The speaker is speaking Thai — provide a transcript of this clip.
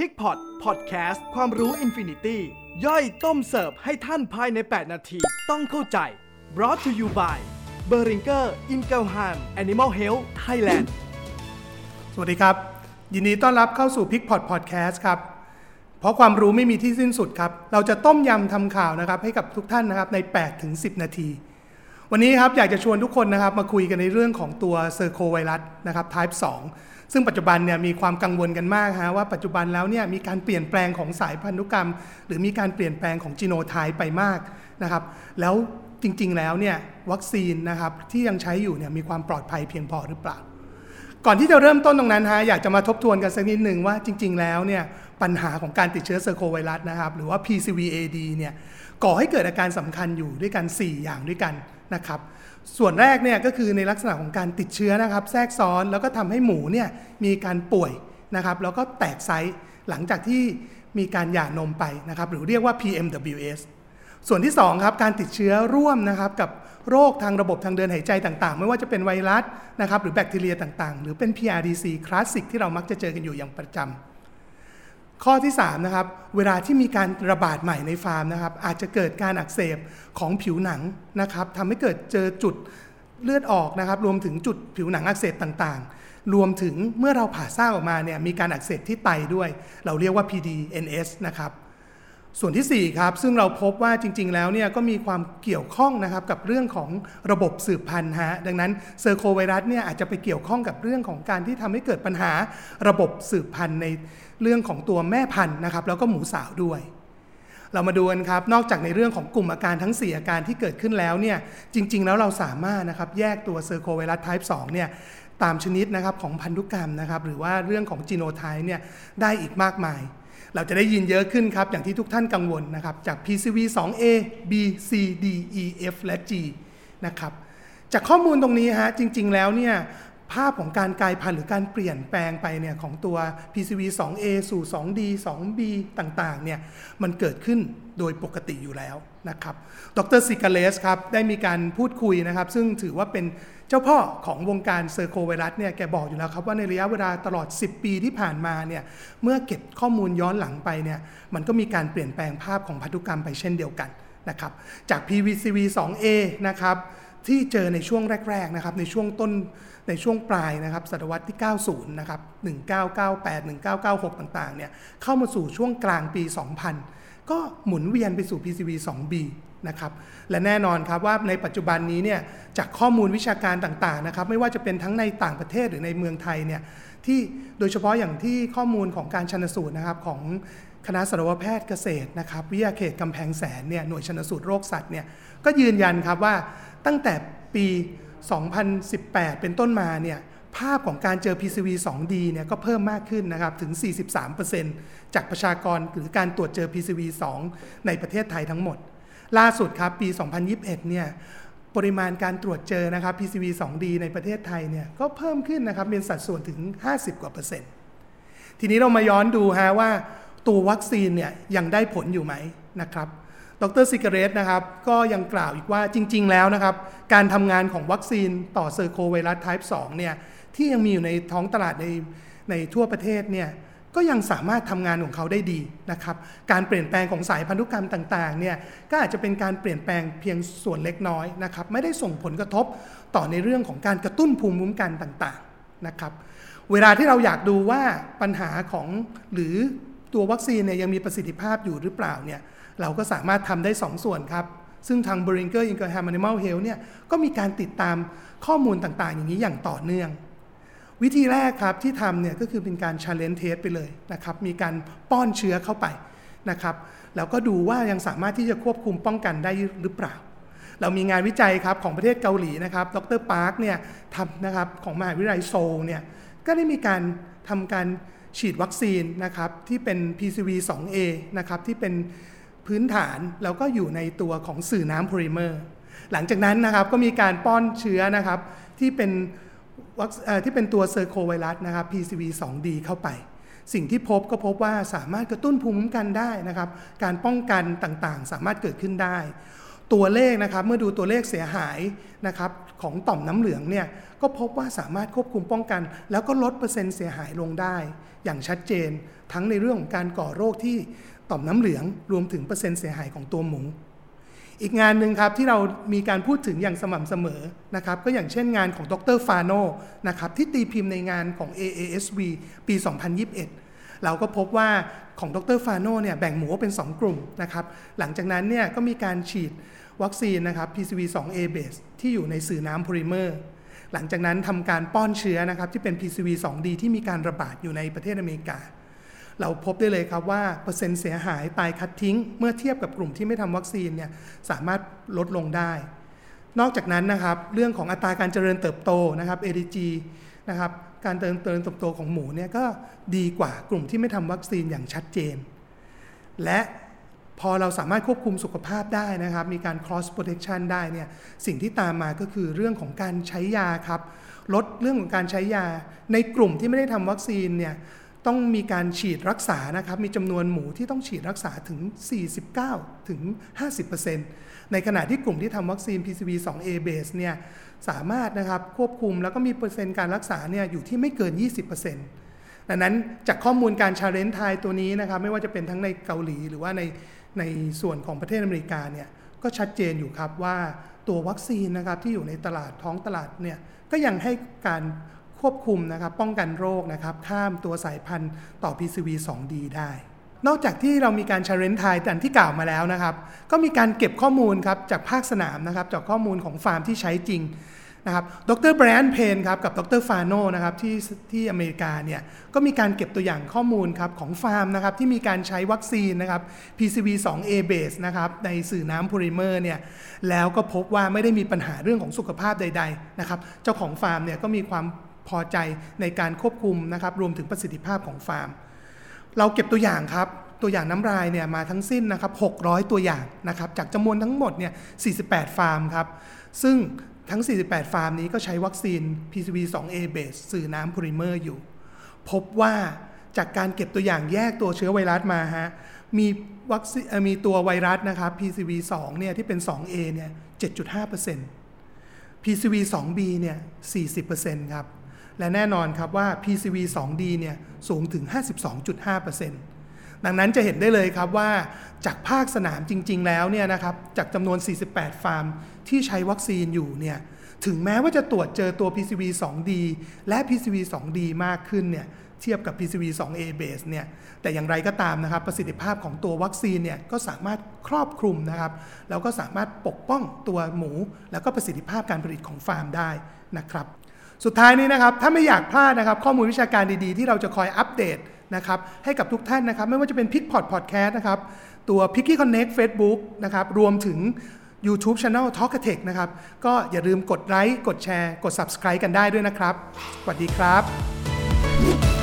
PIGPOT PODCAST ความรู้ infinity ย่อยต้มเสิร์ฟให้ท่านภายใน 8 นาที ต้องเข้าใจ brought to you by b e r i n g e r i n g e l h a m Animal Health Thailand สวัสดีครับ ยินดีต้อนรับเข้าสู่ PIGPOT PODCAST ครับ เพราะความรู้ไม่มีที่สิ้นสุดครับ เราจะต้มยำทำข่าวนะครับ ให้กับทุกท่านนะครับใน8ถึง10 นาที วันนี้ครับอยากจะชวนทุกคนนะครับมาคุยกันในเรื่องของตัวเซอร์โคไวรัสนะครับ type 2 ซึ่งปัจจุบันเนี่ยมีความกังวลกันมากฮะว่าปัจจุบันแล้วเนี่ยมีการเปลี่ยนแปลงของสายพันธุกรรม หรือมีการเปลี่ยนแปลงของจีโนไทป์ไปมากนะครับ แล้วจริงๆแล้วเนี่ยวัคซีนนะครับที่ยังใช้อยู่เนี่ยมีความปลอดภัยเพียงพอหรือเปล่า ก่อนที่จะเริ่มต้นตรงนั้นฮะอยากจะมาทบทวนกันสักนิดหนึ่งว่าจริง ๆ แล้วเนี่ยปัญหาของการติดเชื้อเซอร์โคไวรัสนะครับหรือว่า PCVAD เนี่ยก่อให้เกิดอาการสำคัญอยู่ด้วยกัน 4 อย่างด้วยกัน นะครับส่วนแรกเนี่ยก็คือในลักษณะของการติดเชื้อนะครับ แทรกซ้อนแล้วก็ทำให้หมูเนี่ยมีการป่วยนะครับแล้วก็แตกไซส์หลังจากที่มีการหย่านมไปนะครับหรือเรียกว่า PMWS ส่วนที่2ครับการติดเชื้อร่วมนะครับกับโรคทางระบบทางเดินหายใจต่างๆ ไม่ว่าจะเป็นไวรัสนะครับหรือแบคทีเรียต่างๆ หรือเป็น PRDC คลาสสิกที่เรามักจะเจอกันอยู่อย่างประจำ ข้อที่3นะครับเวลาที่มีการระบาดใหม่ในฟาร์มนะครับ อาจจะเกิดการอักเสบของผิวหนังนะครับทำให้เกิดเจอจุดเลือดออกนะครับ รวมถึงจุดผิวหนังอักเสบต่างๆ รวมถึงเมื่อเราผ่าซากออกมาเนี่ยมีการอักเสบที่ไตด้วย เราเรียกว่า PDNS นะครับ ส่วนที่ 4 ครับ ซึ่งเราพบว่าจริง ๆ แล้วเนี่ยก็มีความเกี่ยวข้องนะครับกับเรื่องของระบบสืบพันธุ์ฮะดังนั้นเซอร์โคไวรัสเนี่ยอาจจะไปเกี่ยวข้องกับเรื่องของการที่ทำให้เกิดปัญหาระบบสืบพันธุ์ในเรื่องของตัวแม่พันธุ์นะครับแล้วก็หมูสาวด้วย เรามาดูกันครับ นอกจากในเรื่องของกลุ่มอาการทั้ง 4 อาการที่เกิดขึ้นแล้วเนี่ยจริง ๆ แล้วเราสามารถนะครับแยกตัวเซอร์โคไวรัส type 2เนี่ยตามชนิดนะครับของพันธุกรรมนะครับหรือว่าเรื่องของจีโนไทป์เนี่ยได้อีกมากมาย เราจะได้ยินเยอะขึ้นครับ อย่างที่ทุกท่านกังวลนะครับ จาก PCV 2A B C D E F และ G นะครับ จากข้อมูลตรงนี้ฮะจริง ๆ แล้วเนี่ย ภาพของการกลายพันธุ์หรือการเปลี่ยนแปลงไปเนี่ยของตัว PCV 2A สู่ 2D 2B ต่างๆ เนี่ยมันเกิดขึ้นโดยปกติอยู่แล้วนะครับ ดรซิกาเลสครับ ได้มีการพูดคุยนะครับ ซึ่งถือว่าเป็นเจ้าพ่อของวงการเซอร์โคไวรัสเนี่ย แกบอกอยู่แล้วครับว่าในระยะเวลาตลอด 10 ปีที่ผ่านมาเนี่ย เมื่อเก็บข้อมูลย้อนหลังไปเนี่ย มันก็มีการเปลี่ยนแปลงภาพของพันธุกรรมไปเช่นเดียวกันนะครับ จาก PVCV 2A นะครับ ที่เจอในช่วงแรกๆนะครับในช่วงต้นในช่วงปลายนะครับศตวรรษที่ 90 นะครับ 1998 1996 ต่างๆ เนี่ยเข้ามาสู่ช่วงกลางปี 2000 ก็หมุนเวียนไปสู่ PCV 2B นะครับและแน่นอนครับว่าในปัจจุบันนี้เนี่ยจากข้อมูลวิชาการต่างๆนะครับไม่ว่าจะเป็นทั้งในต่างประเทศหรือในเมืองไทยเนี่ยที่โดยเฉพาะอย่างที่ข้อมูลของการชันสูตรนะครับของ คณะสัตวแพทย์เกษตรนะครับวิทยาเขตกำแพงแสนเนี่ยหน่วยชนสูตรโรคสัตว์เนี่ยก็ยืนยันครับว่าตั้งแต่ปี 2018 เป็นต้นมาเนี่ยภาพของการเจอ PCV 2D เนี่ยก็เพิ่มมากขึ้นนะครับถึง 43%จากประชากรหรือการตรวจเจอ PCV 2 ในประเทศไทยทั้งหมด ล่าสุดครับปี 2021 เนี่ยปริมาณการตรวจเจอนะครับ PCV 2D ในประเทศไทยเนี่ยก็เพิ่มขึ้นนะครับเป็นสัดส่วนถึง 50 กว่าเปอร์เซ็นต์ทีนี้เรามาย้อนดูฮะว่า ตัววัคซีนเนี่ยยังได้ผลอยู่ไหมนะครับดรซิกเรตนะครับก็ยังกล่าวอีกว่าจริง ๆ แล้วนะครับ การทำงานของวัคซีนต่อเซอร์โคไวรัส type 2เนี่ยที่ยังมีอยู่ในท้องตลาดในในทั่วประเทศเนี่ยก็ยังสามารถทำงานของเขาได้ดีนะครับ การเปลี่ยนแปลงของสายพันธุกรรมต่างๆเนี่ยก็อาจจะเป็นการเปลี่ยนแปลงเพียงส่วนเล็กน้อยนะครับไม่ได้ส่งผลกระทบต่อในเรื่องของการกระตุ้นภูมิคุ้มกันต่างๆนะครับ เวลาที่เราอยากดูว่าปัญหาของหรือ ตัววัคซีนเนี่ยยังมีประสิทธิภาพอยู่หรือเปล่าเนี่ยเราก็สามารถทำได้ 2 ส่วนครับ ซึ่งทาง b r i n g e r Ingraham Animal Health เนี่ยก็มีการติดตามข้อมูลต่าง ๆ อย่างนี้อย่างต่อเนื่อง วิธีแรกครับที่ทำเนี่ยก็คือเป็นการ challenge test ไปเลยนะครับมีการป้อนเชื้อเข้าไปนะครับแล้วก็ดูว่ายังสามารถที่จะควบคุมป้องกันได้หรือเปล่า เรามีงานวิจัยครับของประเทศเกาหลีนะครับดรปาร์คเนี่ยทำนะครับของมหาวิทยาลัยโซลเนี่ยก็ได้มีการทำการ ฉีดวัคซีนนะครับที่เป็น PCV 2A นะครับที่เป็นพื้นฐานแล้วก็อยู่ในตัวของสื่อน้ำโพลิเมอร์ หลังจากนั้นนะครับก็มีการป้อนเชื้อนะครับที่เป็นวัคที่เป็นตัวเซอร์โคไวรัสนะครับ PCV 2D เข้าไป สิ่งที่พบก็พบว่าสามารถกระตุ้นภูมิคุ้มกันได้นะครับ การป้องกันต่างๆ สามารถเกิดขึ้นได้ ตัวเลขนะครับเมื่อดูตัวเลขเสียหายนะครับของต่อมน้ำเหลืองเนี่ยก็พบว่าสามารถควบคุมป้องกัน แล้วก็ลดเปอร์เซ็นต์เสียหายลงได้ อย่างชัดเจน ทั้งในเรื่องของการก่อโรคที่ต่อมน้ำเหลือง รวมถึงเปอร์เซ็นต์เสียหายของตัวหมูอีกงานหนึ่งครับที่เรามีการพูดถึงอย่างสม่ำเสมอนะครับก็อย่างเช่นงานของดรฟาโนนะครับที่ตีพิมพ์ในงานของ AASV ปี 2021 เราก็พบว่าของดรฟาโนเนี่ยแบ่งหมูเป็น 2 กลุ่มนะครับ หลังจากนั้นเนี่ยก็มีการฉีดวัคซีนนะครับ PCV 2 A base ที่อยู่ในสื่อน้ำโพลิเมอร์ หลังจากนั้นทำการป้อนเชื้อนะครับที่เป็น PCV 2D ที่มีการระบาดอยู่ในประเทศอเมริกา เราพบได้เลยครับว่าเปอร์เซ็นต์เสียหายตายคัดทิ้ง เมื่อเทียบกับกลุ่มที่ไม่ทำวัคซีนเนี่ยสามารถลดลงได้ นอกจากนั้นนะครับเรื่องของอัตราการเจริญเติบโตนะครับ ADG นะครับการเติมเติมตบโตของหมูเนี่ยก็ดีกว่ากลุ่มที่ไม่ทำวัคซีนอย่างชัดเจน และพอเราสามารถควบคุมสุขภาพได้นะครับ มีการ cross protection ได้เนี่ยสิ่งที่ตามมาก็คือเรื่องของการใช้ยาครับ ลดเรื่องของการใช้ยาในกลุ่มที่ไม่ได้ทำวัคซีนเนี่ย ต้องมีการฉีดรักษานะครับ มีจำนวนหมูที่ต้องฉีดรักษาถึง 49 ถึง 50%ในขณะที่กลุ่มที่ทำวัคซีน PCV 2A base เนี่ยสามารถนะครับควบคุมแล้วก็มีเปอร์เซ็นต์การรักษาเนี่ยอยู่ที่ไม่เกิน 20%ดังนั้นจากข้อมูลการ challenge trial ตัวนี้นะครับ ไม่ว่าจะเป็นทั้งในเกาหลี หรือว่าในในส่วนของประเทศอเมริกาเนี่ยก็ชัดเจนอยู่ครับว่าตัววัคซีนนะครับที่อยู่ในตลาดท้องตลาดเนี่ยก็ยังให้การ ควบคุมนะครับป้องกันโรคนะครับข้ามตัวสายพันธุ์ต่อ PCV 2D ได้ นอกจากที่เรามีการ challenge trial ที่กล่าวมาแล้วนะครับ ก็มีการเก็บข้อมูลครับจากภาคสนามนะครับจากข้อมูลของฟาร์มที่ใช้จริงนะครับ ดรแบรนด์เพนครับกับดรฟาโนนะครับที่ที่อเมริกาเนี่ยก็มีการเก็บตัวอย่างข้อมูลครับของฟาร์มนะครับที่มีการใช้วัคซีนนะครับ PCV 2A base นะครับในสื่อน้ำโพลิเมอร์เนี่ยแล้วก็พบว่าไม่ได้มีปัญหาเรื่องของสุขภาพใด ๆ นะครับ เจ้าของฟาร์มเนี่ยก็มีความ พอใจในการควบคุมนะครับรวมถึงประสิทธิภาพของฟาร์ม เราเก็บตัวอย่างครับตัวอย่างน้ำลายเนี่ยมาทั้งสิ้นนะครับ600 ตัวอย่างนะครับจากจำนวนทั้งหมดเนี่ย48 ฟาร์มครับซึ่งทั้ง 48 ฟาร์มนี้ก็ใช้วัคซีน PCV 2A base สื่อน้ำโพลิเมอร์อยู่ พบว่าจากการเก็บตัวอย่างแยกตัวเชื้อไวรัสมาฮะมีวัคซีนมีตัวไวรัสนะครับ PCV 2เนี่ยที่เป็น 2A เนี่ย7.5% PCV 2B เนี่ย40%ครับ และแน่นอนครับว่า PCV 2D เนี่ยสูงถึง 52.5%ดังนั้นจะเห็นได้เลยครับว่าจากภาคสนามจริง ๆ แล้วเนี่ยนะครับจากจำนวน 48 ฟาร์ม ที่ใช้วัคซีนอยู่เนี่ยถึงแม้ว่าจะตรวจเจอตัว PCV 2D และ PCV 2D มากขึ้นเนี่ยเทียบกับ PCV 2A base เนี่ย แต่อย่างไรก็ตามนะครับ ประสิทธิภาพของตัววัคซีนเนี่ยก็สามารถครอบคลุมนะครับ แล้วก็สามารถปกป้องตัวหมู แล้วก็ประสิทธิภาพการผลิตของฟาร์มได้นะครับ สุดท้ายนี้นะครับ ถ้าไม่อยากพลาดนะครับ ข้อมูลวิชาการดีๆ ที่เราจะคอยอัปเดตนะครับให้กับทุกท่านนะครับ ไม่ว่าจะเป็น p i c p o t Podcast นะครับ ตัว p i c k y Connect Facebook นะครับ รวมถึง YouTube Channel Talk a t e c h นะครับ ก็อย่าลืมกดไลค์กดแชร์ กด Subscribe กันได้ด้วยนะครับ สวัสดีครับ